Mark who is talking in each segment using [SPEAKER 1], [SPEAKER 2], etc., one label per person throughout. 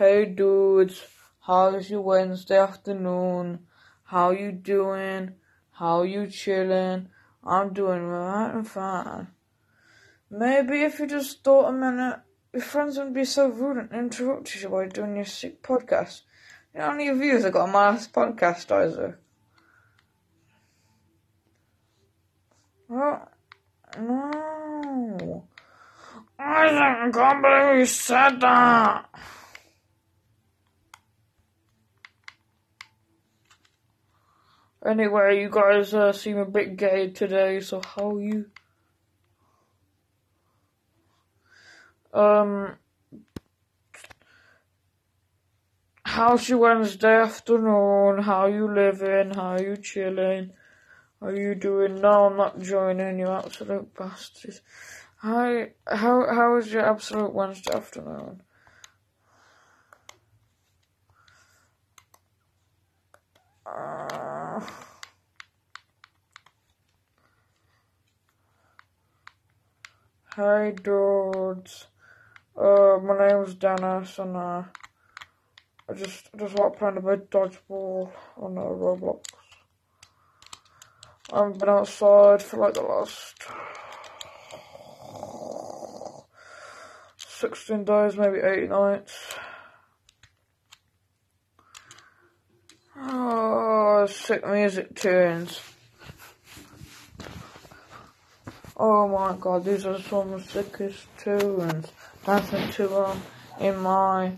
[SPEAKER 1] Hey dudes, how's your Wednesday afternoon? How you doing? How you chilling? I'm doing right and fine. Maybe if you just thought a minute, your friends wouldn't be so rude and interrupt you while doing your sick podcast. You know how many views I got on my last podcast, Isaac? Oh, no. I can't believe you said that. Anyway, you guys uh, seem a bit gay today, so how are you? Um, how's your Wednesday afternoon? How you living? How you chilling? How you doing? No, I'm not joining you, absolute bastards. Hi, how how was your absolute Wednesday afternoon? Hi dudes. Uh, my name's Dennis and uh, I just just like playing a bit dodgeball on uh, Roblox. I haven't been outside for like the last 16 days, maybe 8 nights. Oh, sick music tunes. Oh my god, these are some sickest tunes. Dancing to them in my...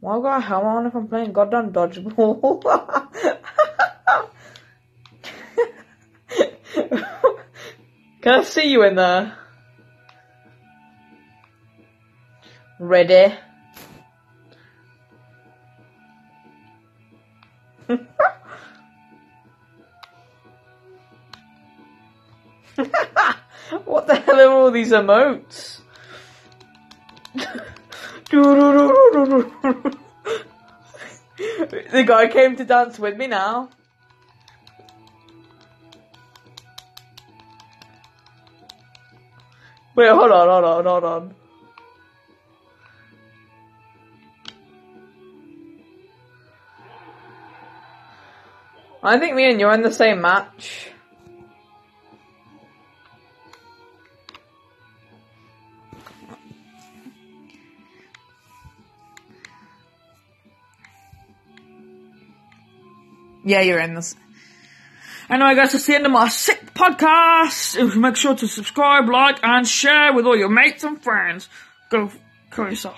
[SPEAKER 1] Why got a helmet on if I'm playing goddamn dodgeball? Can I see you in there? Ready? what the hell are all these emotes? the guy came to dance with me now. Wait, hold on, hold on, hold on. I think me and you're in the same match. Yeah, you're in this. Anyway, guys, that's the end of my sick podcast. Make sure to subscribe, like, and share with all your mates and friends. Go kill yourself.